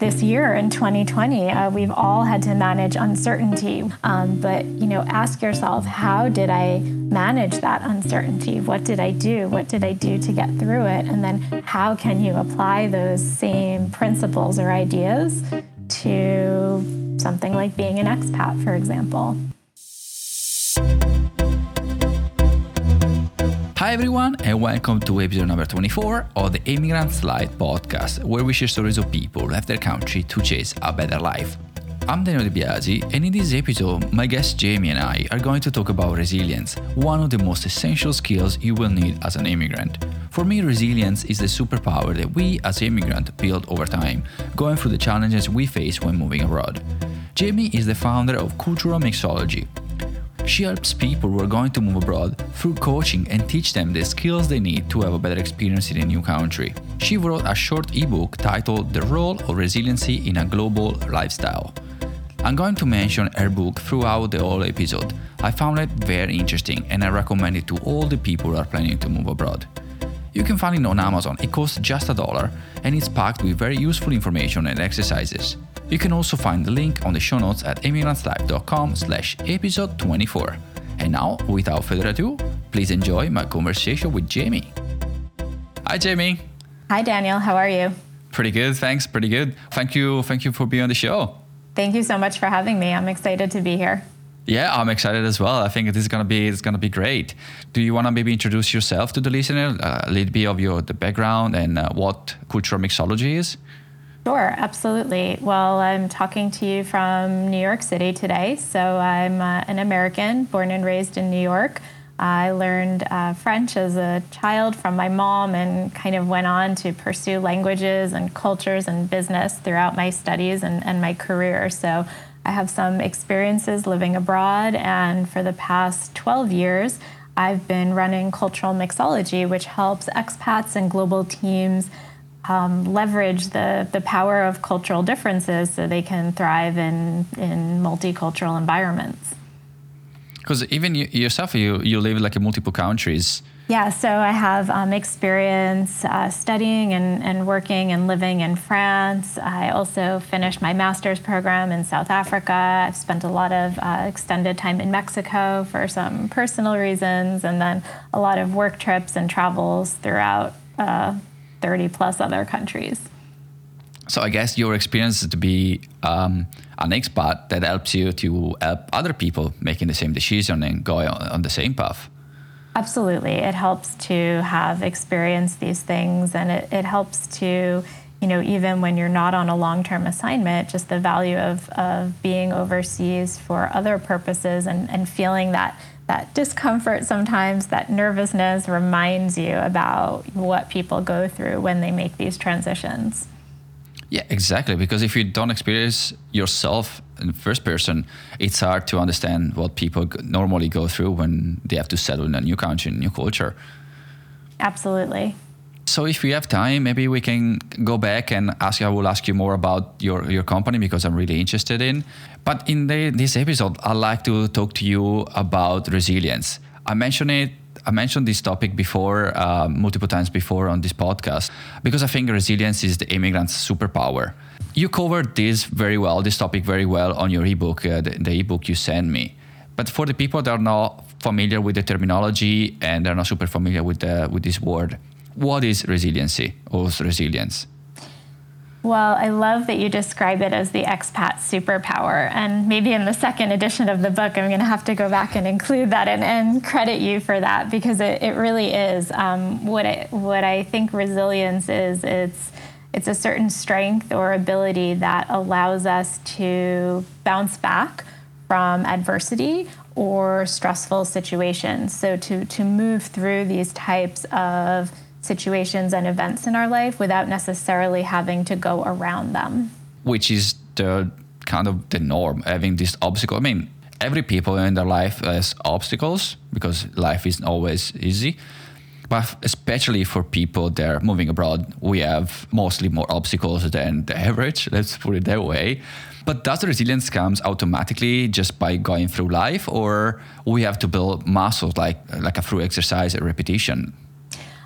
this year in 2020 uh, we've all had to manage uncertainty. Um, but you know ask yourself how did i manage that uncertainty? What did i do? What did i do to get through it? And then how can you apply those same principles or ideas to something like being an expat for example Hi everyone, and welcome to episode number 24 of the Emigrants Life podcast, where we share stories of people who left their country to chase a better life. I'm Daniel De and in this episode, my guest Jamie and I are going to talk about resilience, one of the most essential skills you will need as an immigrant. For me, resilience is the superpower that we as immigrants build over time, going through the challenges we face when moving abroad. Jamie is the founder of Cultural Mixology, she helps people who are going to move abroad through coaching and teach them the skills they need to have a better experience in a new country. She wrote a short ebook titled The Role of Resiliency in a Global Lifestyle. I'm going to mention her book throughout the whole episode. I found it very interesting and I recommend it to all the people who are planning to move abroad. You can find it on Amazon. It costs just a dollar and it's packed with very useful information and exercises. You can also find the link on the show notes at emigrantslife.com slash episode 24. And now, without further ado, please enjoy my conversation with Jamie. Hi, Jamie. hi daniel how are you Pretty good, thanks. Pretty good. Thank you. Thank you for being on the show. thank you so much for having me i'm excited to be here Yeah, I'm excited as well. I think this is gonna be it's gonna be great. Do you want to maybe introduce yourself to the listener, uh, a little bit of your the background and uh, what cultural mixology is? Sure, absolutely. Well, I'm talking to you from New York City today. So I'm uh, an American, born and raised in New York. I learned uh, French as a child from my mom and kind of went on to pursue languages and cultures and business throughout my studies and, and my career. So I have some experiences living abroad, and for the past 12 years, I've been running Cultural Mixology, which helps expats and global teams um, leverage the, the power of cultural differences so they can thrive in, in multicultural environments. Because even you, yourself, you you live like in multiple countries. Yeah, so I have um, experience uh, studying and, and working and living in France. I also finished my master's program in South Africa. I've spent a lot of uh, extended time in Mexico for some personal reasons, and then a lot of work trips and travels throughout uh, 30 plus other countries. So I guess your experience to be um, an expat that helps you to help other people making the same decision and going on the same path. Absolutely. It helps to have experienced these things and it, it helps to, you know, even when you're not on a long term assignment, just the value of, of being overseas for other purposes and, and feeling that that discomfort sometimes, that nervousness reminds you about what people go through when they make these transitions. Yeah, exactly. Because if you don't experience yourself in first person, it's hard to understand what people normally go through when they have to settle in a new country, new culture. Absolutely. So if we have time, maybe we can go back and ask. I will ask you more about your, your company because I'm really interested in. But in the, this episode, I'd like to talk to you about resilience. I mentioned it. I mentioned this topic before, uh, multiple times before on this podcast, because I think resilience is the immigrant's superpower. You covered this very well, this topic very well on your ebook, uh, the, the ebook you sent me. But for the people that are not familiar with the terminology and they're not super familiar with the, with this word, what is resiliency or resilience? Well, I love that you describe it as the expat superpower. And maybe in the second edition of the book, I'm going to have to go back and include that and, and credit you for that because it, it really is. Um, what, I, what I think resilience is, it's, it's a certain strength or ability that allows us to bounce back from adversity or stressful situations. So to, to move through these types of situations and events in our life without necessarily having to go around them. Which is the kind of the norm, having this obstacle. I mean, every people in their life has obstacles because life isn't always easy. But especially for people that are moving abroad, we have mostly more obstacles than the average, let's put it that way. But does resilience comes automatically just by going through life or we have to build muscles like like a through exercise and repetition?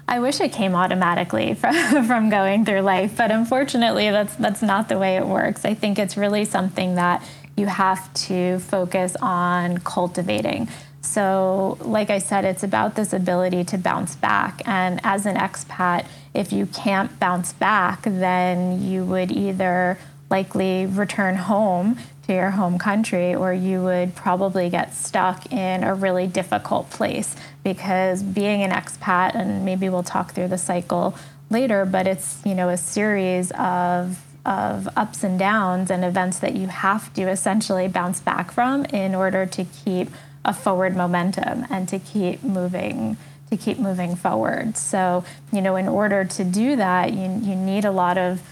I wish it came automatically from, from going through life, but unfortunately, that's that's not the way it works. I think it's really something that you have to focus on cultivating. So, like I said, it's about this ability to bounce back. And as an expat, if you can't bounce back, then you would either likely return home to your home country or you would probably get stuck in a really difficult place because being an expat and maybe we'll talk through the cycle later but it's you know a series of of ups and downs and events that you have to essentially bounce back from in order to keep a forward momentum and to keep moving to keep moving forward. So, you know, in order to do that, you, you need a lot of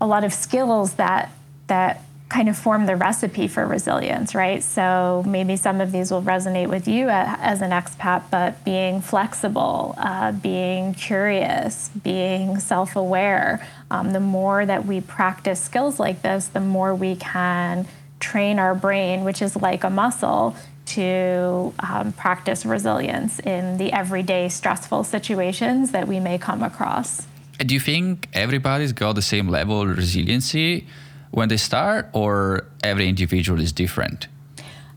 a lot of skills that that kind of form the recipe for resilience, right? So maybe some of these will resonate with you as an expat, but being flexible, uh, being curious, being self aware. Um, the more that we practice skills like this, the more we can train our brain, which is like a muscle, to um, practice resilience in the everyday stressful situations that we may come across. Do you think everybody's got the same level of resiliency when they start, or every individual is different?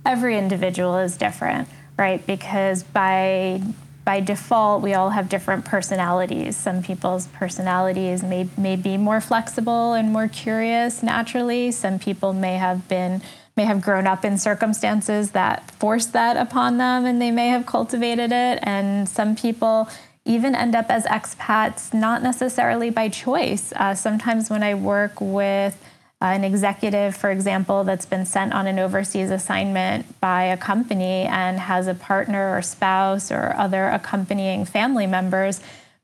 Every individual is different, right? Because by by default, we all have different personalities. Some people's personalities may, may be more flexible and more curious naturally. Some people may have been may have grown up in circumstances that forced that upon them and they may have cultivated it. And some people even end up as expats, not necessarily by choice. Uh, sometimes when I work with Uh, an executive, for example, that's been sent on an overseas assignment by a company and has a partner or spouse or other accompanying family members,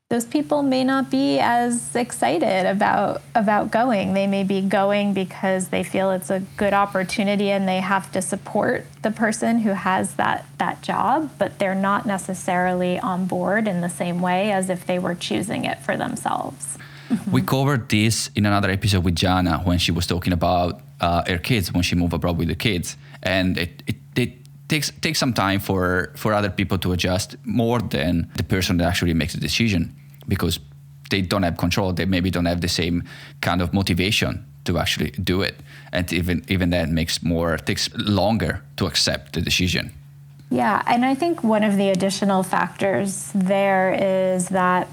those people may not be as excited about about going. They may be going because they feel it's a good opportunity and they have to support the person who has that that job, but they're not necessarily on board in the same way as if they were choosing it for themselves. Mm-hmm. We covered this in another episode with Jana when she was talking about uh, her kids when she moved abroad with the kids, and it, it, it takes takes some time for for other people to adjust more than the person that actually makes the decision because they don't have control. They maybe don't have the same kind of motivation to actually do it, and even even that makes more takes longer to accept the decision. Yeah, and I think one of the additional factors there is that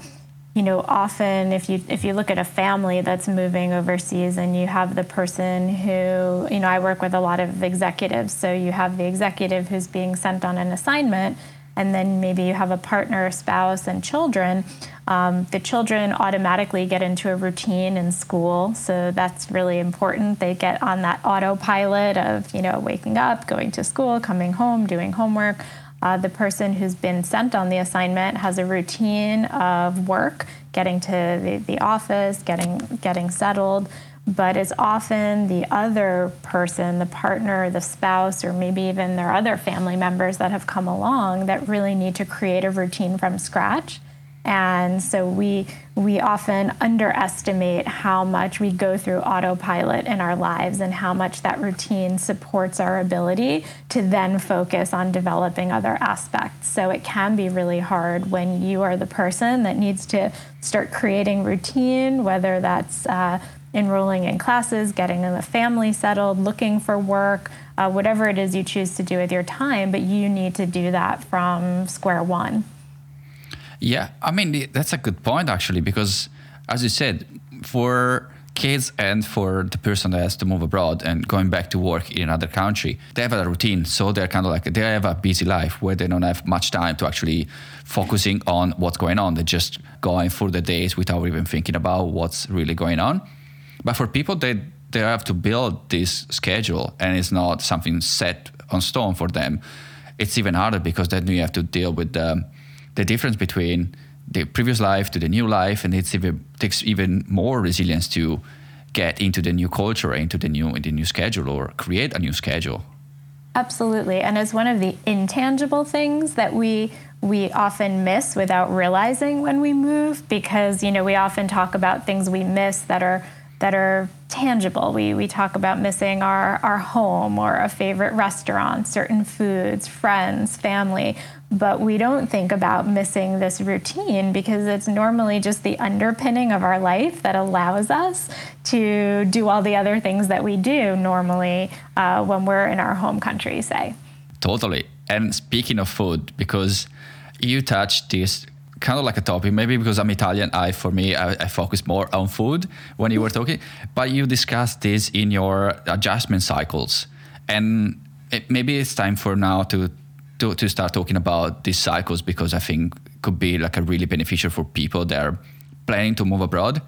you know often if you if you look at a family that's moving overseas and you have the person who you know I work with a lot of executives so you have the executive who's being sent on an assignment and then maybe you have a partner, spouse, and children, um, the children automatically get into a routine in school. So that's really important. They get on that autopilot of, you know, waking up, going to school, coming home, doing homework. Uh, the person who's been sent on the assignment has a routine of work, getting to the, the office, getting getting settled. But it's often the other person, the partner, the spouse, or maybe even their other family members that have come along that really need to create a routine from scratch and so we we often underestimate how much we go through autopilot in our lives and how much that routine supports our ability to then focus on developing other aspects. So it can be really hard when you are the person that needs to start creating routine, whether that's uh, enrolling in classes, getting the family settled, looking for work, uh, whatever it is you choose to do with your time, but you need to do that from square one. Yeah, I mean that's a good point actually because, as you said, for kids and for the person that has to move abroad and going back to work in another country, they have a routine. So they're kind of like they have a busy life where they don't have much time to actually focusing on what's going on. They're just going through the days without even thinking about what's really going on. But for people that they have to build this schedule and it's not something set on stone for them, it's even harder because then you have to deal with the the difference between the previous life to the new life, and it takes even more resilience to get into the new culture, into the new the new schedule, or create a new schedule. Absolutely, and it's one of the intangible things that we we often miss without realizing when we move, because you know we often talk about things we miss that are that are tangible. We, we talk about missing our, our home or a favorite restaurant, certain foods, friends, family, but we don't think about missing this routine because it's normally just the underpinning of our life that allows us to do all the other things that we do normally uh, when we're in our home country, say. Totally. And speaking of food, because you touched this kind of like a topic. Maybe because I'm Italian, I for me I, I focus more on food when you were talking. But you discussed this in your adjustment cycles, and it, maybe it's time for now to, to to start talking about these cycles because I think could be like a really beneficial for people that are planning to move abroad,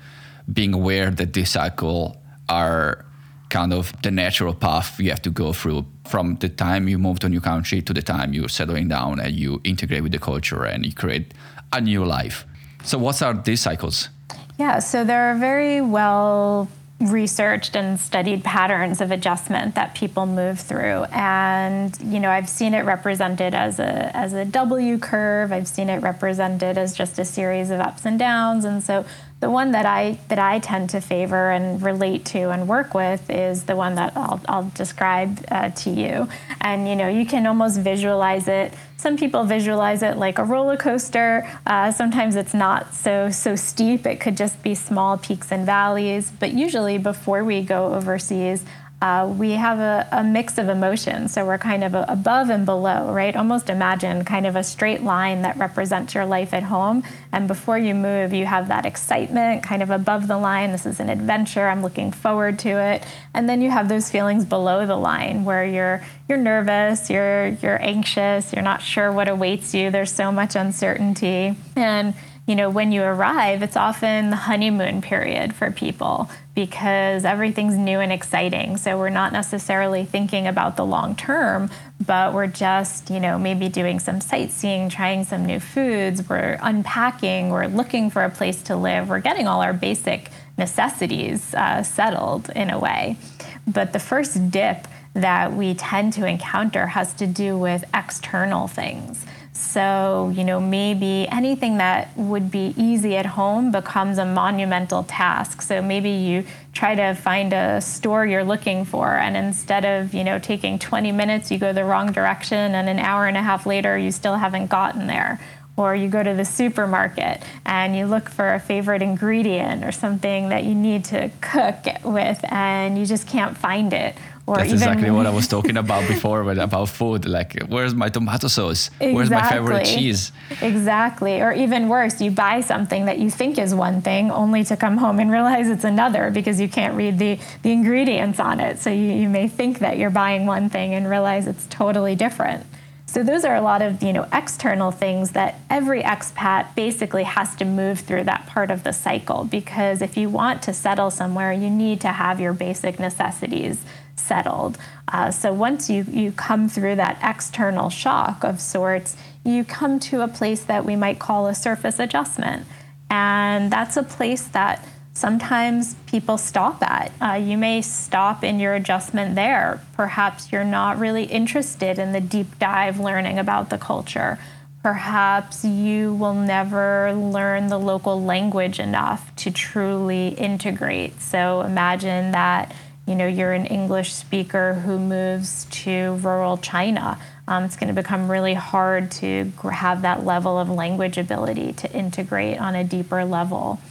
being aware that these cycle are kind of the natural path you have to go through from the time you move to a new country to the time you're settling down and you integrate with the culture and you create a new life. So, what are these cycles? Yeah, so there are very well researched and studied patterns of adjustment that people move through and you know I've seen it represented as a as a W curve I've seen it represented as just a series of ups and downs and so the one that I that I tend to favor and relate to and work with is the one that I'll, I'll describe uh, to you. And you know, you can almost visualize it. Some people visualize it like a roller coaster. Uh, sometimes it's not so so steep. It could just be small peaks and valleys. But usually, before we go overseas, uh, we have a, a, mix of emotions. So we're kind of above and below, right? Almost imagine kind of a straight line that represents your life at home. And before you move, you have that excitement kind of above the line. This is an adventure. I'm looking forward to it. And then you have those feelings below the line where you're you're nervous, you're you're anxious, you're not sure what awaits you. There's so much uncertainty. And you know, when you arrive, it's often the honeymoon period for people because everything's new and exciting. So we're not necessarily thinking about the long term, but we're just, you know, maybe doing some sightseeing, trying some new foods, we're unpacking, we're looking for a place to live, we're getting all our basic necessities uh, settled in a way. But the first dip that we tend to encounter has to do with external things. So, you know, maybe anything that would be easy at home becomes a monumental task. So maybe you try to find a store you're looking for, and instead of, you know, taking 20 minutes, you go the wrong direction, and an hour and a half later, you still haven't gotten there. Or you go to the supermarket and you look for a favorite ingredient or something that you need to cook with, and you just can't find it or That's exactly what I was talking about before with, about food. Like, where's my tomato sauce? Exactly. Where's my favorite cheese? Exactly. Or even worse, you buy something that you think is one thing only to come home and realize it's another because you can't read the, the ingredients on it. So you, you may think that you're buying one thing and realize it's totally different. So those are a lot of you know external things that every expat basically has to move through that part of the cycle because if you want to settle somewhere, you need to have your basic necessities settled. Uh, so once you, you come through that external shock of sorts, you come to a place that we might call a surface adjustment. And that's a place that sometimes people stop at. Uh, you may stop in your adjustment there. Perhaps you're not really interested in the deep dive learning about the culture. Perhaps you will never learn the local language enough to truly integrate. So imagine that you know you're an English speaker who moves to rural China. Um, it's going to become really hard to have that level of language ability to integrate on a deeper level.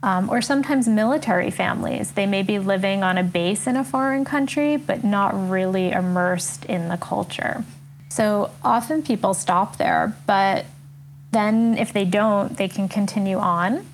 Um, or sometimes military families. They may be living on a base in a foreign country, but not really immersed in the culture. So often people stop there, but then if they don't, they can continue on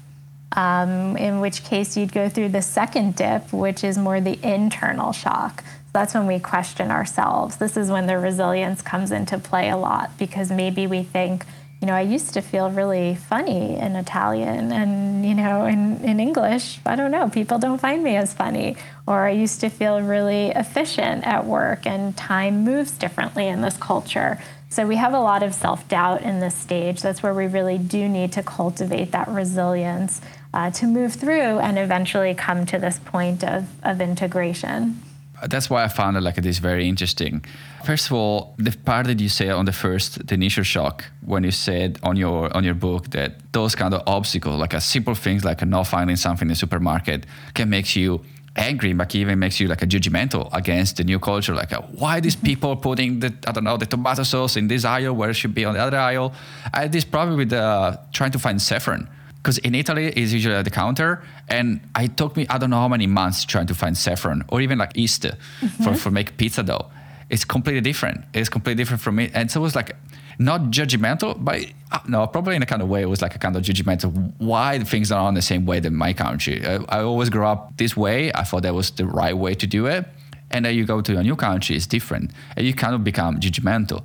um, in which case you'd go through the second dip, which is more the internal shock. So that's when we question ourselves. This is when the resilience comes into play a lot because maybe we think, you know, I used to feel really funny in Italian and, you know, in, in English, I don't know, people don't find me as funny. Or I used to feel really efficient at work and time moves differently in this culture. So we have a lot of self doubt in this stage. That's where we really do need to cultivate that resilience uh, to move through and eventually come to this point of, of integration. That's why I found it like this very interesting. First of all, the part that you say on the first, the initial shock, when you said on your on your book that those kind of obstacles, like a simple things like not finding something in the supermarket, can make you angry, but even makes you like a judgmental against the new culture. Like, uh, why these mm-hmm. people putting the I don't know the tomato sauce in this aisle where it should be on the other aisle? I had this problem with uh, trying to find saffron because in Italy it's usually at the counter, and it took me I don't know how many months trying to find saffron or even like yeast mm-hmm. for for make pizza dough. It's completely different. It's completely different from me, and so it was like not judgmental, but uh, no, probably in a kind of way it was like a kind of judgmental. Why things are on the same way than my country? I, I always grew up this way. I thought that was the right way to do it, and then you go to a new country, it's different, and you kind of become judgmental.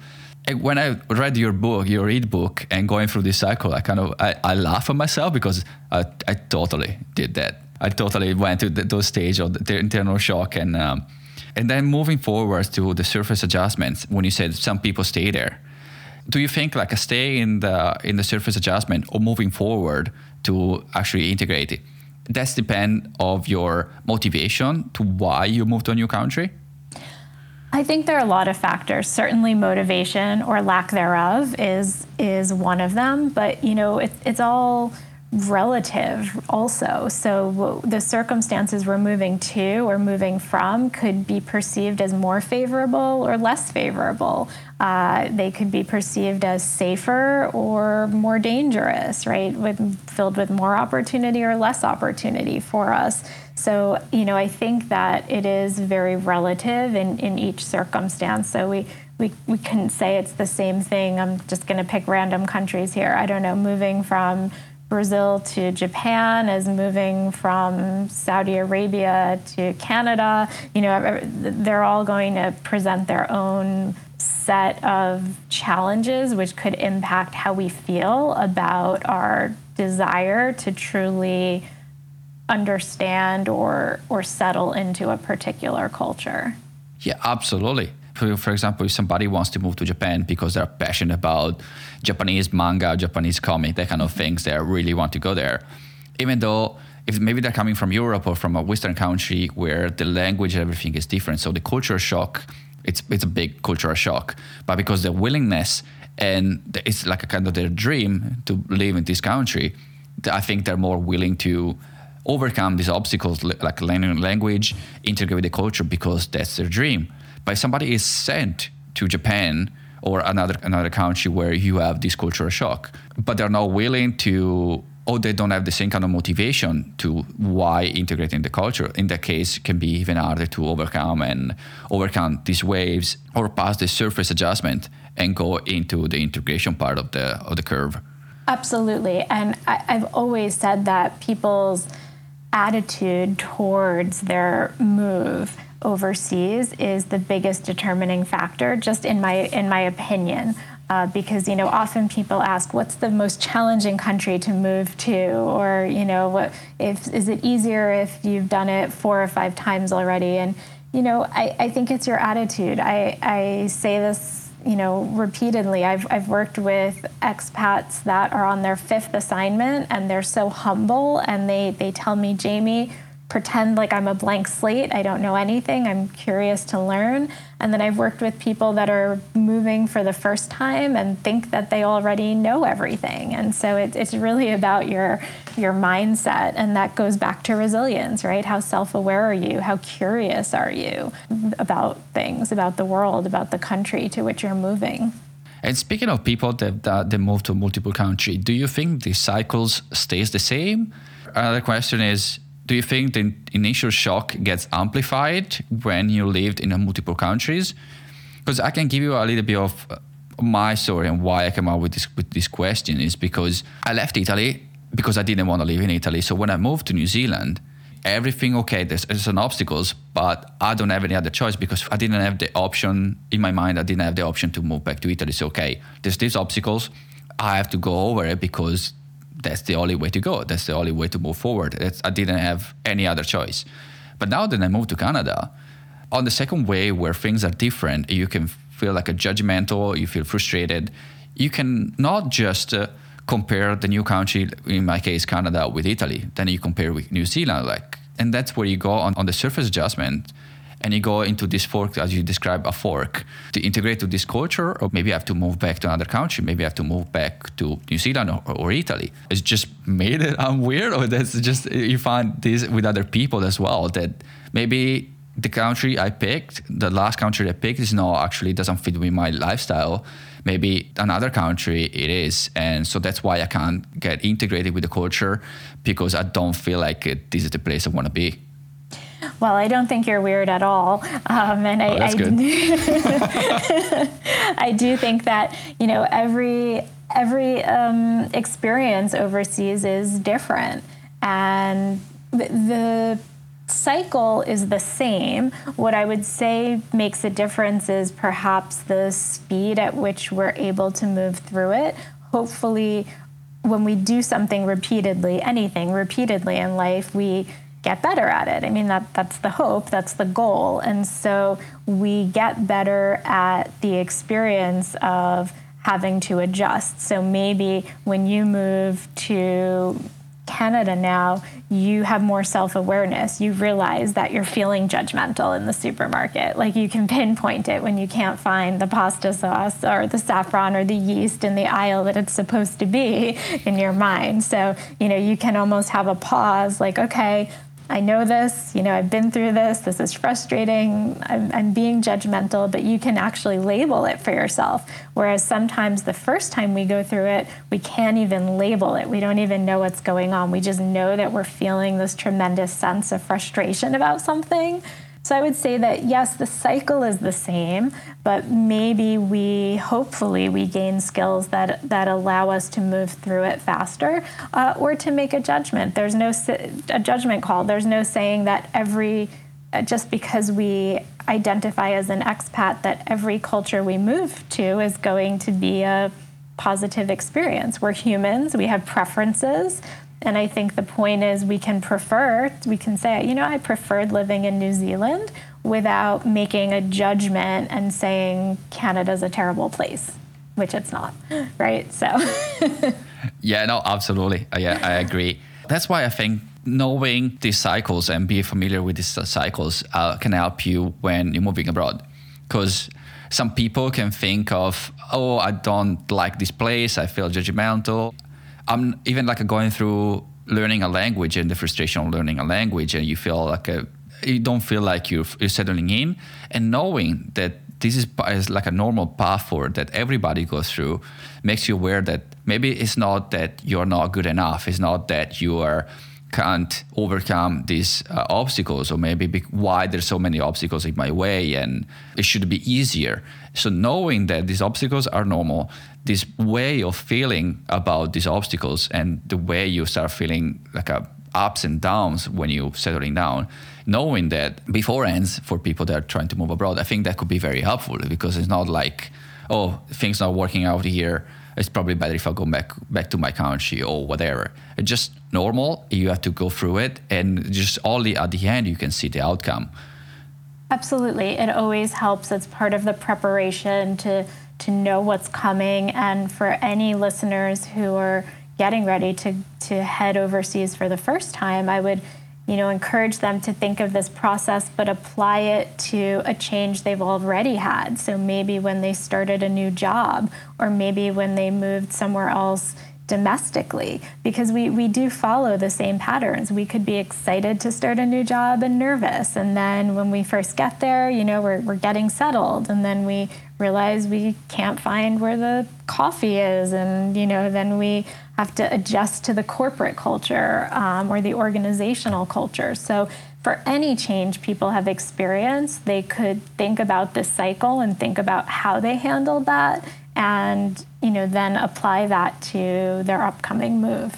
When I read your book, your read book, and going through this cycle, I kind of I, I laugh at myself because I, I totally did that. I totally went to those stage of the internal shock and. Um, and then moving forward to the surface adjustments, when you said some people stay there, do you think like a stay in the in the surface adjustment or moving forward to actually integrate it? That's depend of your motivation to why you move to a new country. I think there are a lot of factors. Certainly, motivation or lack thereof is is one of them. But you know, it, it's all relative also. So the circumstances we're moving to or moving from could be perceived as more favorable or less favorable. Uh, they could be perceived as safer or more dangerous, right? With filled with more opportunity or less opportunity for us. So, you know, I think that it is very relative in, in each circumstance. So we we, we couldn't say it's the same thing. I'm just going to pick random countries here. I don't know, moving from Brazil to Japan, is moving from Saudi Arabia to Canada. You know, they're all going to present their own set of challenges which could impact how we feel about our desire to truly understand or or settle into a particular culture. Yeah, absolutely for example, if somebody wants to move to Japan because they're passionate about Japanese manga, Japanese comic, that kind of things, they really want to go there. Even though if maybe they're coming from Europe or from a Western country where the language and everything is different, so the cultural shock, it's it's a big cultural shock. But because the willingness and it's like a kind of their dream to live in this country, I think they're more willing to overcome these obstacles like learning language, integrate with the culture because that's their dream. But if somebody is sent to Japan or another another country where you have this cultural shock, but they're not willing to or they don't have the same kind of motivation to why integrating the culture in that case can be even harder to overcome and overcome these waves or pass the surface adjustment and go into the integration part of the of the curve absolutely and I, i've always said that people's attitude towards their move overseas is the biggest determining factor, just in my in my opinion. Uh, because you know often people ask what's the most challenging country to move to? Or you know what if is it easier if you've done it four or five times already? And you know I, I think it's your attitude. I, I say this you know repeatedly I've, I've worked with expats that are on their fifth assignment and they're so humble and they they tell me jamie pretend like I'm a blank slate. I don't know anything. I'm curious to learn. And then I've worked with people that are moving for the first time and think that they already know everything. And so it, it's really about your your mindset, and that goes back to resilience, right? How self-aware are you? How curious are you about things, about the world, about the country to which you're moving? And speaking of people that, that they move to multiple country, do you think the cycles stays the same? Another question is do you think the initial shock gets amplified when you lived in multiple countries? Because I can give you a little bit of uh, my story and why I came up with this with this question is because I left Italy because I didn't want to live in Italy. So when I moved to New Zealand, everything okay. There's, there's some obstacles, but I don't have any other choice because I didn't have the option in my mind. I didn't have the option to move back to Italy. So okay, there's these obstacles. I have to go over it because that's the only way to go. That's the only way to move forward. I didn't have any other choice. But now that I moved to Canada, on the second way where things are different, you can feel like a judgmental, you feel frustrated. You can not just uh, compare the new country, in my case, Canada, with Italy. Then you compare with New Zealand, like, and that's where you go on, on the surface adjustment. And you go into this fork as you describe a fork. To integrate to this culture or maybe i have to move back to another country maybe i have to move back to new zealand or, or italy. It's just made it i'm weird or that's just you find this with other people as well that maybe the country i picked the last country i picked is not actually doesn't fit with my lifestyle. Maybe another country it is. And so that's why i can't get integrated with the culture because i don't feel like it, this is the place i want to be well, I don't think you're weird at all, um, and I, oh, that's good. I do think that you know every every um, experience overseas is different, and the, the cycle is the same. What I would say makes a difference is perhaps the speed at which we're able to move through it. Hopefully, when we do something repeatedly, anything repeatedly in life, we get better at it. I mean, that, that's the hope, that's the goal. And so we get better at the experience of having to adjust. So maybe when you move to Canada now, you have more self awareness. You realize that you're feeling judgmental in the supermarket. Like you can pinpoint it when you can't find the pasta sauce or the saffron or the yeast in the aisle that it's supposed to be in your mind. So, you know, you can almost have a pause like, okay, I know this, you know, I've been through this, this is frustrating, I'm, I'm, being judgmental, but you can actually label it for yourself. Whereas sometimes the first time we go through it, we can't even label it. We don't even know what's going on. We just know that we're feeling this tremendous sense of frustration about something. So I would say that yes, the cycle is the same, but maybe we hopefully we gain skills that that allow us to move through it faster, uh, or to make a judgment. There's no a judgment call. There's no saying that every uh, just because we identify as an expat that every culture we move to is going to be a positive experience. We're humans. We have preferences. And I think the point is we can prefer, we can say, you know, I preferred living in New Zealand without making a judgment and saying Canada's a terrible place, which it's not, right? So. yeah, no, absolutely. I, I agree. That's why I think knowing these cycles and being familiar with these cycles uh, can help you when you're moving abroad. Because some people can think of, oh, I don't like this place, I feel judgmental. I'm even like going through learning a language and the frustration of learning a language, and you feel like a, you don't feel like you're, you're settling in, and knowing that this is, is like a normal path forward that everybody goes through makes you aware that maybe it's not that you're not good enough. It's not that you are can't overcome these uh, obstacles or maybe be- why there's so many obstacles in my way and it should be easier so knowing that these obstacles are normal this way of feeling about these obstacles and the way you start feeling like a ups and downs when you're settling down knowing that before ends for people that are trying to move abroad i think that could be very helpful because it's not like oh things not working out here it's probably better if I go back back to my country or whatever. Just normal. You have to go through it, and just only at the end you can see the outcome. Absolutely, it always helps. It's part of the preparation to to know what's coming, and for any listeners who are getting ready to to head overseas for the first time, I would you know, encourage them to think of this process, but apply it to a change they've already had. So maybe when they started a new job, or maybe when they moved somewhere else domestically, because we, we do follow the same patterns. We could be excited to start a new job and nervous. And then when we first get there, you know, we're, we're getting settled. And then we realize we can't find where the coffee is. And, you know, then we have to adjust to the corporate culture um, or the organizational culture. So, for any change people have experienced, they could think about this cycle and think about how they handled that, and you know then apply that to their upcoming move.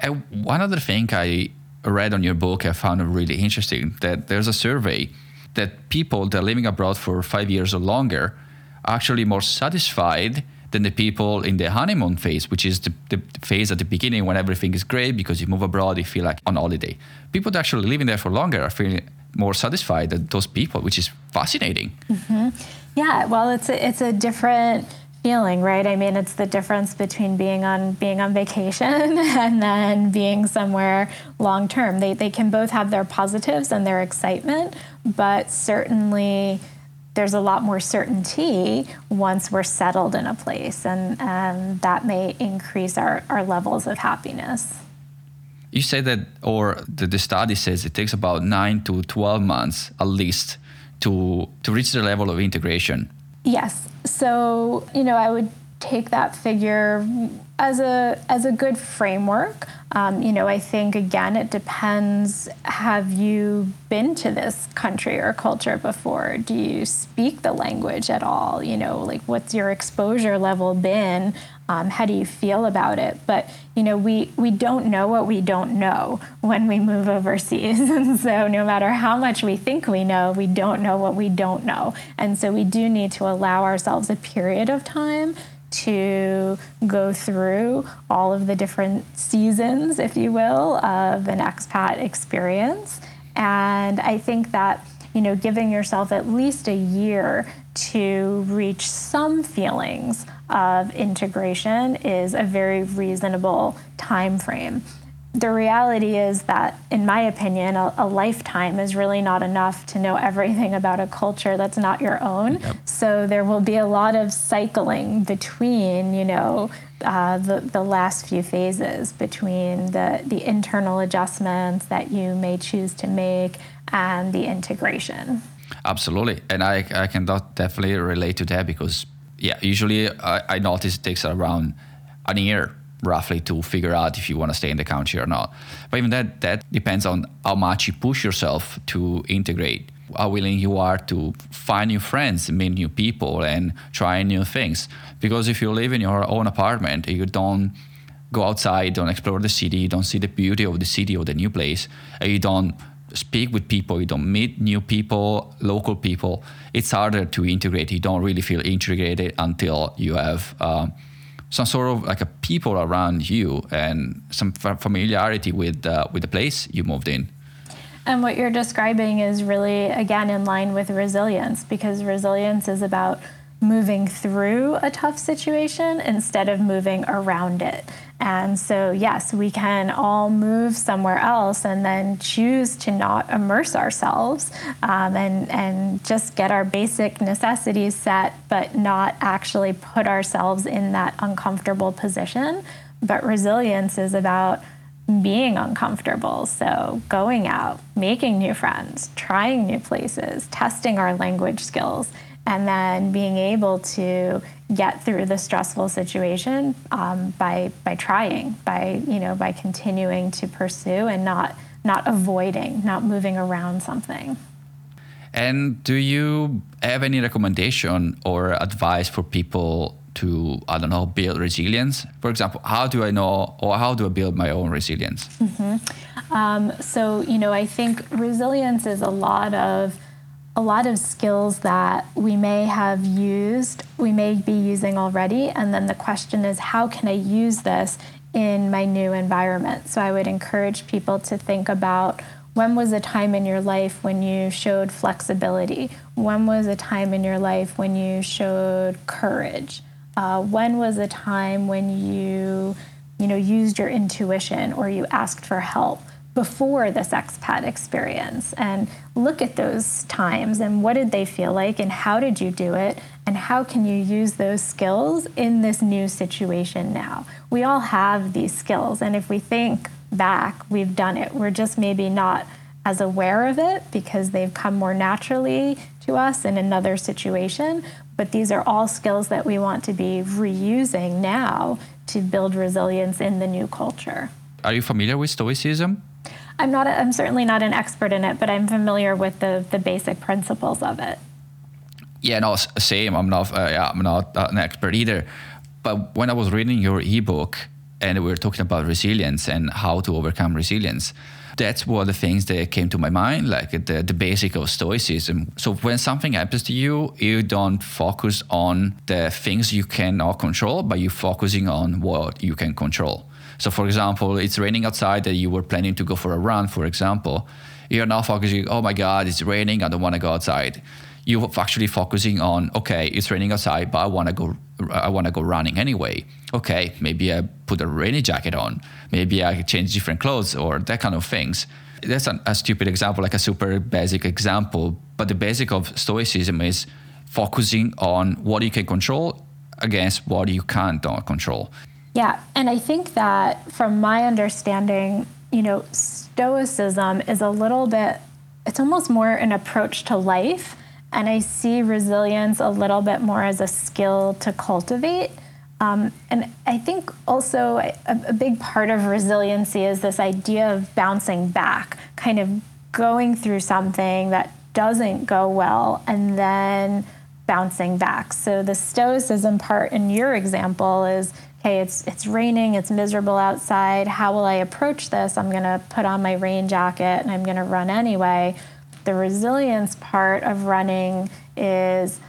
And one other thing I read on your book I found really interesting that there's a survey that people that are living abroad for five years or longer are actually more satisfied than the people in the honeymoon phase, which is the, the, phase at the beginning when everything is great because you move abroad, you feel like on holiday. People that are actually living there for longer are feeling more satisfied than those people, which is fascinating. Mm-hmm. Yeah, well, it's a, it's a different feeling, right? I mean, it's the difference between being on being on vacation and then being somewhere long term. They they can both have their positives and their excitement, but certainly there's a lot more certainty once we're settled in a place, and, and that may increase our, our levels of happiness. You say that, or the, the study says it takes about nine to 12 months at least to, to reach the level of integration. Yes. So, you know, I would take that figure as a as a good framework. Um, you know, I think again, it depends. Have you been to this country or culture before? Do you speak the language at all? You know, like what's your exposure level been? Um, how do you feel about it? But you know, we we don't know what we don't know when we move overseas, and so no matter how much we think we know, we don't know what we don't know, and so we do need to allow ourselves a period of time to go through all of the different seasons, if you will, of an expat experience. And I think that, you know, giving yourself at least a year to reach some feelings of integration is a very reasonable time frame the reality is that, in my opinion, a, a, lifetime is really not enough to know everything about a culture that's not your own. Yep. So there will be a lot of cycling between, you know, uh, the, the last few phases between the, the internal adjustments that you may choose to make and the integration. Absolutely. And I, I can definitely relate to that because, yeah, usually I, I notice it takes around a year roughly to figure out if you want to stay in the country or not. But even that that depends on how much you push yourself to integrate, how willing you are to find new friends, meet new people, and try new things. Because if you live in your own apartment, you don't go outside, don't explore the city, you don't see the beauty of the city or the new place, you don't speak with people, you don't meet new people, local people, it's harder to integrate. You don't really feel integrated until you have. Uh, some sort of like a people around you and some familiarity with uh, with the place you moved in. And what you're describing is really again in line with resilience because resilience is about moving through a tough situation instead of moving around it. And so, yes, we can all move somewhere else and then choose to not immerse ourselves um, and, and just get our basic necessities set, but not actually put ourselves in that uncomfortable position. But resilience is about being uncomfortable. So, going out, making new friends, trying new places, testing our language skills and then being able to get through the stressful situation um, by by trying, by you know, by continuing to pursue and not not avoiding, not moving around something. And do you have any recommendation or advice for people to I don't know build resilience? For example, how do I know or how do I build my own resilience? Mm-hmm. Um, so you know, I think resilience is a lot of a lot of skills that we may have used, we may be using already. And then the question is, how can I use this in my new environment? So I would encourage people to think about when was a time in your life when you showed flexibility? When was a time in your life when you showed courage? Uh, when was a time when you, you know, used your intuition or you asked for help? Before this expat experience and look at those times and what did they feel like and how did you do it and how can you use those skills in this new situation now. We all have these skills and if we think back, we've done it. We're just maybe not as aware of it because they've come more naturally to us in another situation. But these are all skills that we want to be reusing now to build resilience in the new culture. Are you familiar with Stoicism? I'm not. A, I'm certainly not an expert in it, but I'm familiar with the the basic principles of it. Yeah, no, same. I'm not. Uh, yeah, I'm not an expert either. But when I was reading your ebook and we were talking about resilience and how to overcome resilience, that's one of the things that came to my mind, like the, the basic of stoicism. So when something happens to you, you don't focus on the things you cannot control, but you're focusing on what you can control. So, for example, it's raining outside that you were planning to go for a run, for example. You're now focusing, oh my God, it's raining, I don't want to go outside. You're actually focusing on, okay, it's raining outside, but I want to go I want to go running anyway. Okay, maybe I put a rainy jacket on. Maybe I change different clothes or that kind of things. That's an, a stupid example, like a super basic example. But the basic of Stoicism is focusing on what you can control against what you can't control. Yeah, and I think that from my understanding, you know, Stoicism is a little bit, it's almost more an approach to life. And I see resilience a little bit more as a skill to cultivate. Um, and I think also a, a big part of resiliency is this idea of bouncing back, kind of going through something that doesn't go well and then bouncing back. So the stoicism part in your example is okay, it's it's raining, it's miserable outside. How will I approach this? I'm going to put on my rain jacket and I'm going to run anyway. The resilience part of running is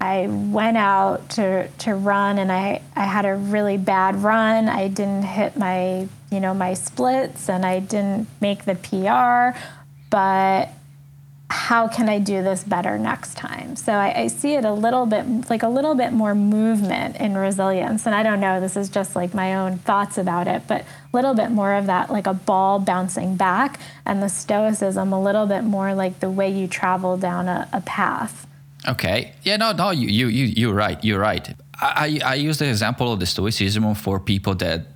I went out to, to run and I, I had a really bad run. I didn't hit my, you know, my splits and I didn't make the PR, but how can I do this better next time? So I, I, see it a little bit like a little bit more movement in resilience. And I don't know, this is just like my own thoughts about it, but a little bit more of that like a ball bouncing back and the stoicism a little bit more like the way you travel down a, a path. Okay. Yeah, no, no, you you you you're right. You're right. I, I use the example of the stoicism for people that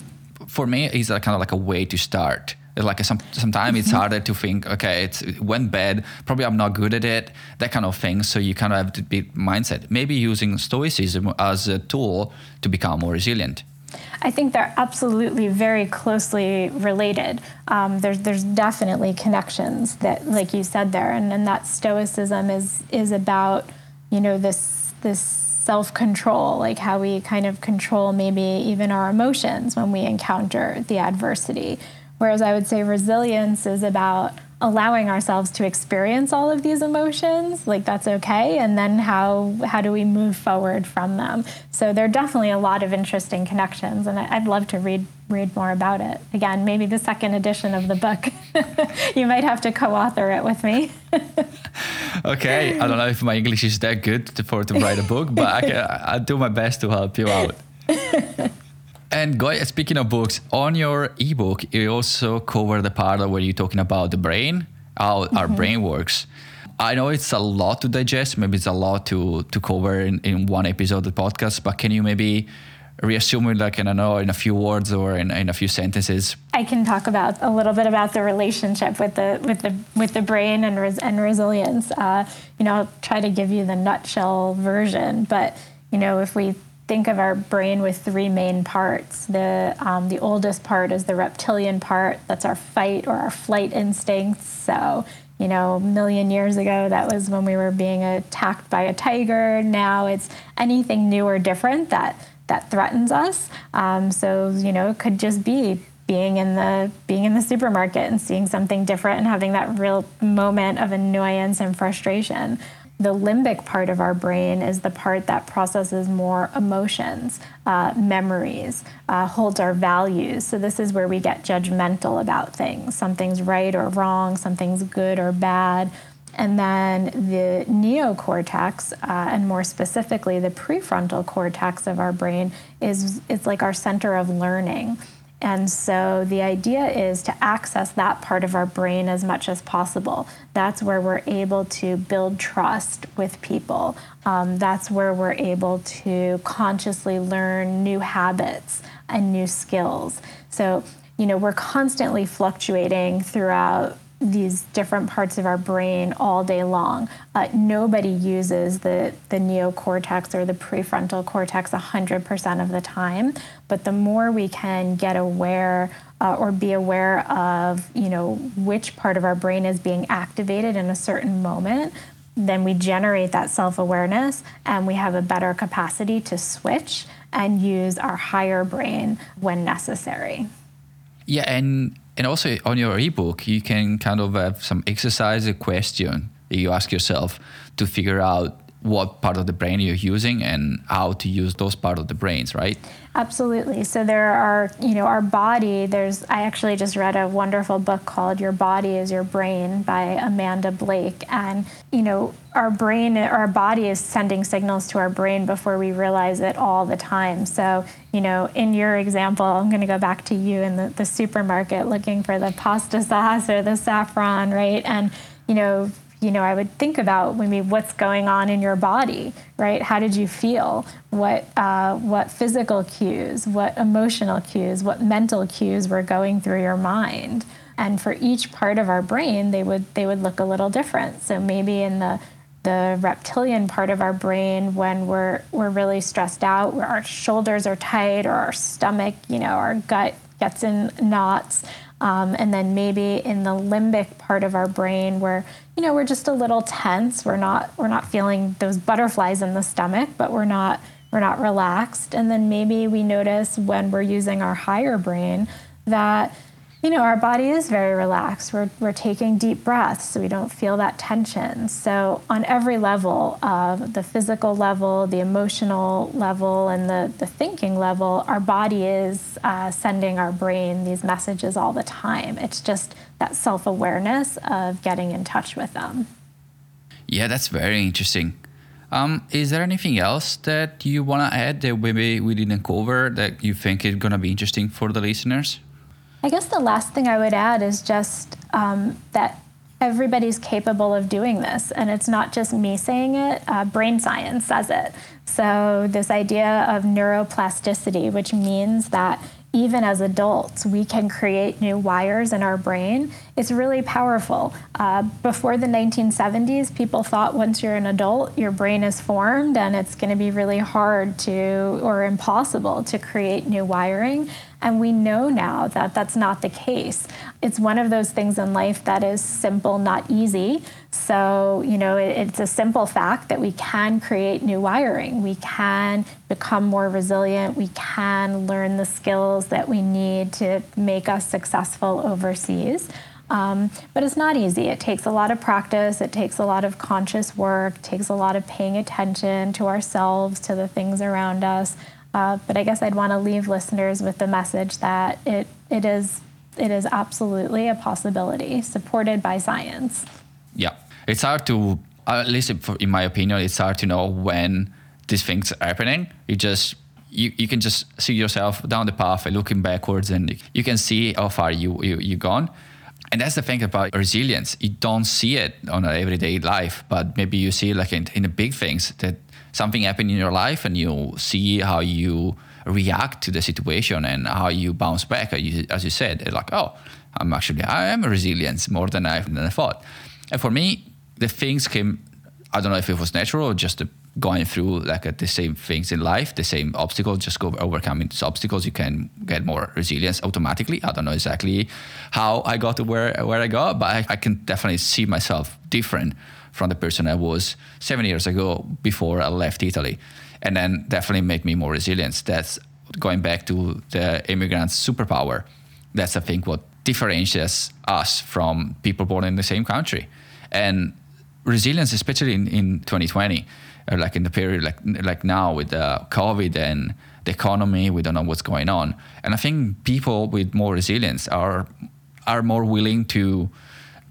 for me is kind of like a way to start like some sometimes mm-hmm. it's harder to think okay it's, it went bad probably i'm not good at it that kind of thing so you kind of have to be mindset maybe using stoicism as a tool to become more resilient I think they're absolutely very closely related. Um, there's there's definitely connections that, like you said there, and, and that stoicism is is about you know this this self control, like how we kind of control maybe even our emotions when we encounter the adversity. Whereas I would say resilience is about allowing ourselves to experience all of these emotions like that's okay and then how how do we move forward from them? So there are definitely a lot of interesting connections and i'd love to read read more about it. Again maybe the second edition of the book. You might have to co-author it with me. Okay i don't know if my english is that good for to write a book but I can, i'll do my best to help you out and Goy, speaking of books, on your ebook, you also cover the part where you're talking about the brain, how mm-hmm. our brain works. I know it's a lot to digest. Maybe it's a lot to to cover in, in one episode of the podcast. But can you maybe reassume it, like I don't know, in a few words or in, in a few sentences? I can talk about a little bit about the relationship with the with the with the brain and res, and resilience. Uh, you know, I'll try to give you the nutshell version, but you know, if we think of our brain with three main parts. The, um, the oldest part is the reptilian part, that's our fight or our flight instincts. So, you know, a million years ago, that was when we were being attacked by a tiger. Now it's anything new or different that, that threatens us. Um, so, you know, it could just be being in the being in the supermarket and seeing something different and having that real moment of annoyance and frustration the limbic part of our brain is the part that processes more emotions, uh, memories, uh, holds our values. So, this is where we get judgmental about things. Something's right or wrong, something's good or bad. And then the neocortex, uh, and more specifically, the prefrontal cortex of our brain, is it's like our center of learning. And so the idea is to access that part of our brain as much as possible. That's where we're able to build trust with people. Um, that's where we're able to consciously learn new habits and new skills. So, you know, we're constantly fluctuating throughout these different parts of our brain all day long. Uh, nobody uses the, the neocortex or the prefrontal cortex 100% of the time, but the more we can get aware uh, or be aware of, you know, which part of our brain is being activated in a certain moment, then we generate that self-awareness and we have a better capacity to switch and use our higher brain when necessary. Yeah, and and also on your ebook, you can kind of have some exercise, a question that you ask yourself to figure out what part of the brain you're using and how to use those part of the brains, right? Absolutely. So there are, you know, our body, there's I actually just read a wonderful book called Your Body is Your Brain by Amanda Blake and, you know, our brain our body is sending signals to our brain before we realize it all the time. So, you know, in your example, I'm going to go back to you in the, the supermarket looking for the pasta sauce or the saffron, right? And, you know, you know, I would think about maybe what's going on in your body, right? How did you feel? What uh, what physical cues, what emotional cues, what mental cues were going through your mind? And for each part of our brain, they would they would look a little different. So maybe in the the reptilian part of our brain, when we're we're really stressed out, where our shoulders are tight or our stomach, you know, our gut gets in knots. Um, and then maybe in the limbic part of our brain where you know we're just a little tense we're not we're not feeling those butterflies in the stomach but we're not we're not relaxed. And then maybe we notice when we're using our higher brain that you know, our body is very relaxed. We're, we're taking deep breaths so we don't feel that tension. So, on every level of the physical level, the emotional level, and the, the thinking level, our body is uh, sending our brain these messages all the time. It's just that self awareness of getting in touch with them. Yeah, that's very interesting. Um, is there anything else that you want to add that maybe we didn't cover that you think is going to be interesting for the listeners? I guess the last thing I would add is just um, that everybody's capable of doing this. And it's not just me saying it, uh, brain science says it. So, this idea of neuroplasticity, which means that even as adults, we can create new wires in our brain. It's really powerful. Uh, before the 1970s, people thought once you're an adult, your brain is formed and it's going to be really hard to or impossible to create new wiring. And we know now that that's not the case. It's one of those things in life that is simple, not easy. So, you know, it, it's a simple fact that we can create new wiring. We can become more resilient. We can learn the skills that we need to make us successful overseas. Um, but it's not easy. It takes a lot of practice, it takes a lot of conscious work, it takes a lot of paying attention to ourselves, to the things around us. Uh, but I guess I'd want to leave listeners with the message that it it is it is absolutely a possibility, supported by science. Yeah, it's hard to, at least in my opinion, it's hard to know when these things are happening. You just you, you can just see yourself down the path and looking backwards, and you can see how far you you you gone. And that's the thing about resilience. You don't see it on an everyday life, but maybe you see like in, in the big things that something happened in your life and you see how you react to the situation and how you bounce back. As you said, like, oh, I'm actually, I am resilient more than I, than I thought. And for me, the things came, I don't know if it was natural or just going through like uh, the same things in life, the same obstacles, just go overcoming these obstacles, you can get more resilience automatically. I don't know exactly how I got to where, where I got, but I, I can definitely see myself different from the person I was seven years ago before I left Italy. And then definitely make me more resilient. That's going back to the immigrant's superpower. That's, I think, what differentiates us from people born in the same country. And resilience, especially in, in 2020, uh, like in the period like like now with the COVID and the economy, we don't know what's going on. And I think people with more resilience are are more willing to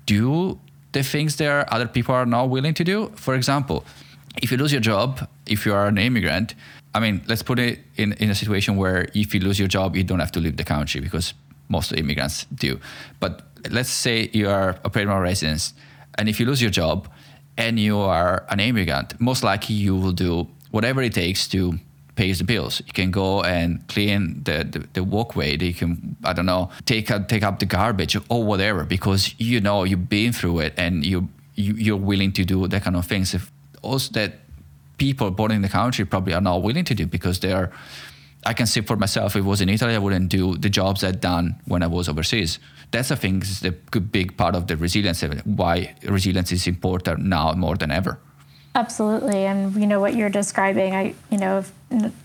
do the things that other people are not willing to do. For example, if you lose your job, if you are an immigrant, I mean, let's put it in, in a situation where if you lose your job, you don't have to leave the country because most immigrants do. But let's say you are a permanent resident, and if you lose your job and you are an immigrant, most likely you will do whatever it takes to pays the bills. You can go and clean the, the, the walkway. You can, I don't know, take take up the garbage or whatever because you know you've been through it and you, you you're willing to do that kind of things. If also that people born in the country probably are not willing to do because they're. I can see for myself, if it was in Italy, I wouldn't do the jobs I'd done when I was overseas. That's, I think, is the big part of the resilience, why resilience is important now more than ever. Absolutely, and you know what you're describing. I you know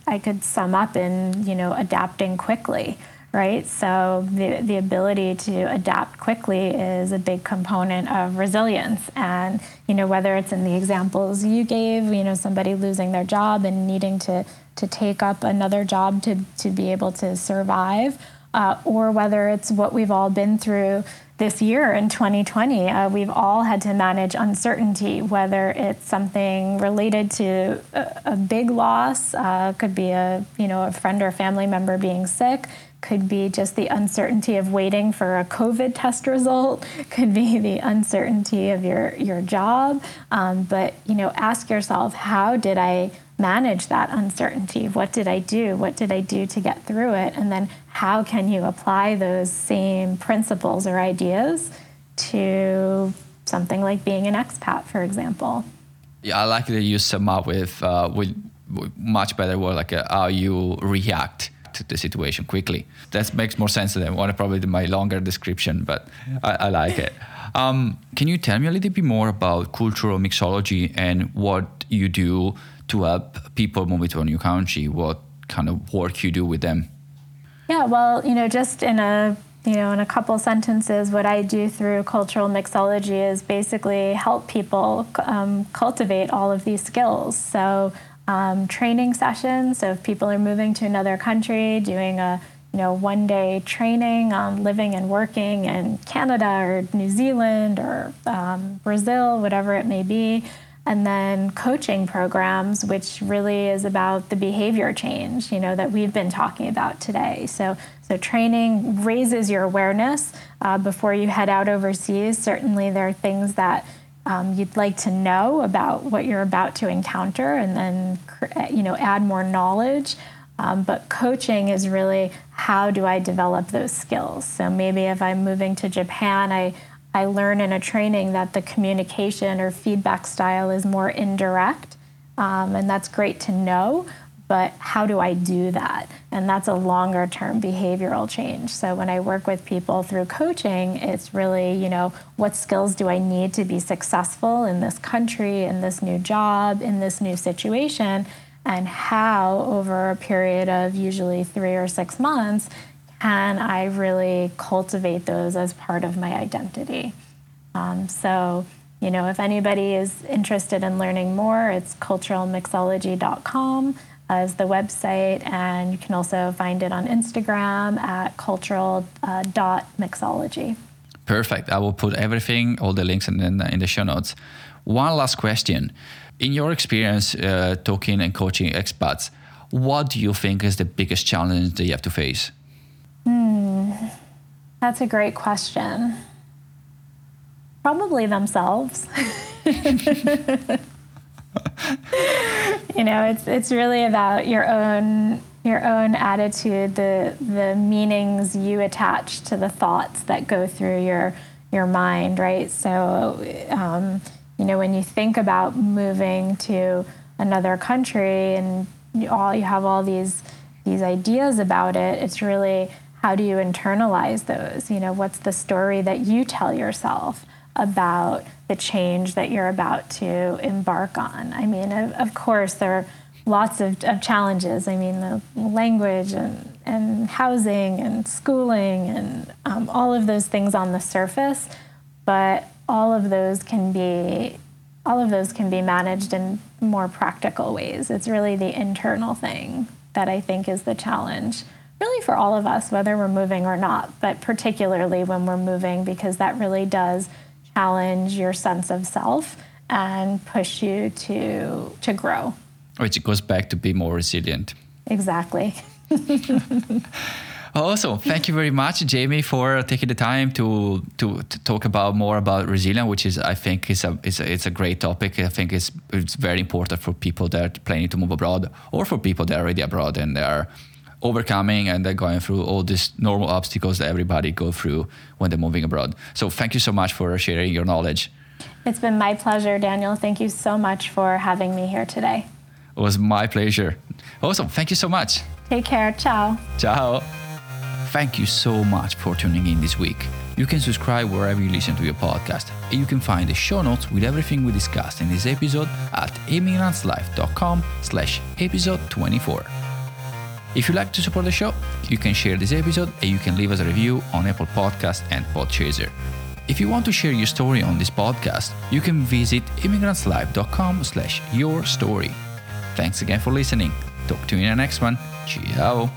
I could sum up in you know adapting quickly, right? So the, the ability to adapt quickly is a big component of resilience. And, you know, whether it's in the examples you gave, you know, somebody losing their job and needing to, to take up another job to, to be able to survive, uh, or whether it's what we've all been through this year in 2020. Uh, we've all had to manage uncertainty, whether it's something related to a, a big loss, uh, could be a you know a friend or family member being sick, could be just the uncertainty of waiting for a COVID test result, could be the uncertainty of your your job. Um, but you know, ask yourself, how did I manage that uncertainty? What did I do? What did I do to get through it? And then how can you apply those same principles or ideas to something like being an expat, for example? Yeah, I like that you sum up with uh, with much better word like uh, how you react to the situation quickly. That makes more sense than one probably my longer description, but I, I like it. Um, can you tell me a little bit more about cultural mixology and what you do to help people move to a new country? What kind of work you do with them? Yeah, well, you know, just in a you know, in a couple sentences, what I do through cultural mixology is basically help people um, cultivate all of these skills. So, um, training sessions. So, if people are moving to another country, doing a you know one day training on living and working in Canada or New Zealand or um, Brazil, whatever it may be and then coaching programs which really is about the behavior change you know that we've been talking about today. So so training raises your awareness uh, before you head out overseas. Certainly there are things that um, you'd like to know about what you're about to encounter and then you know add more knowledge um, but coaching is really how do i develop those skills so maybe if i'm moving to japan i I learn in a training that the communication or feedback style is more indirect, um, and that's great to know. But how do I do that? And that's a longer term behavioral change. So when I work with people through coaching, it's really, you know, what skills do I need to be successful in this country, in this new job, in this new situation? And how, over a period of usually three or six months, can I really cultivate those as part of my identity? Um, so, you know, if anybody is interested in learning more, it's culturalmixology.com as the website, and you can also find it on Instagram at cultural.mixology. Uh, Perfect. I will put everything, all the links in, in, in the show notes. One last question. In your experience uh, talking and coaching expats, what do you think is the biggest challenge you have to face? Hmm, that's a great question. Probably themselves. you know, it's it's really about your own your own attitude, the the meanings you attach to the thoughts that go through your your mind, right? So, um, you know, when you think about moving to another country and you all you have all these these ideas about it, it's really how do you internalize those? You know, what's the story that you tell yourself about the change that you're about to embark on? I mean, of, of course, there are lots of, of, challenges. I mean, the language and, and housing and schooling and um, all of those things on the surface, but all of those can be all of those can be managed in more practical ways. It's really the internal thing that I think is the challenge really for all of us, whether we're moving or not, but particularly when we're moving, because that really does challenge your sense of self and push you to to grow. Which goes back to be more resilient. Exactly. Awesome. Thank you very much, Jamie, for taking the time to, to, to talk about more about resilience, which is I think is a, is a it's a great topic. I think it's it's very important for people that are planning to move abroad or for people that are already abroad and they are overcoming and they're going through all these normal obstacles that everybody go through when they're moving abroad. So thank you so much for sharing your knowledge. It's been my pleasure, Daniel. Thank you so much for having me here today. It was my pleasure. Awesome. Thank you so much. Take care. Ciao. Ciao. Thank you so much for tuning in this week. You can subscribe wherever you listen to your podcast, and you can find the show notes with everything we discussed in this episode at emigrantslife.com slash episode 24. If you like to support the show, you can share this episode and you can leave us a review on Apple Podcast and Podchaser. If you want to share your story on this podcast, you can visit emigrantslife.com slash your story. Thanks again for listening. Talk to you in the next one. Ciao.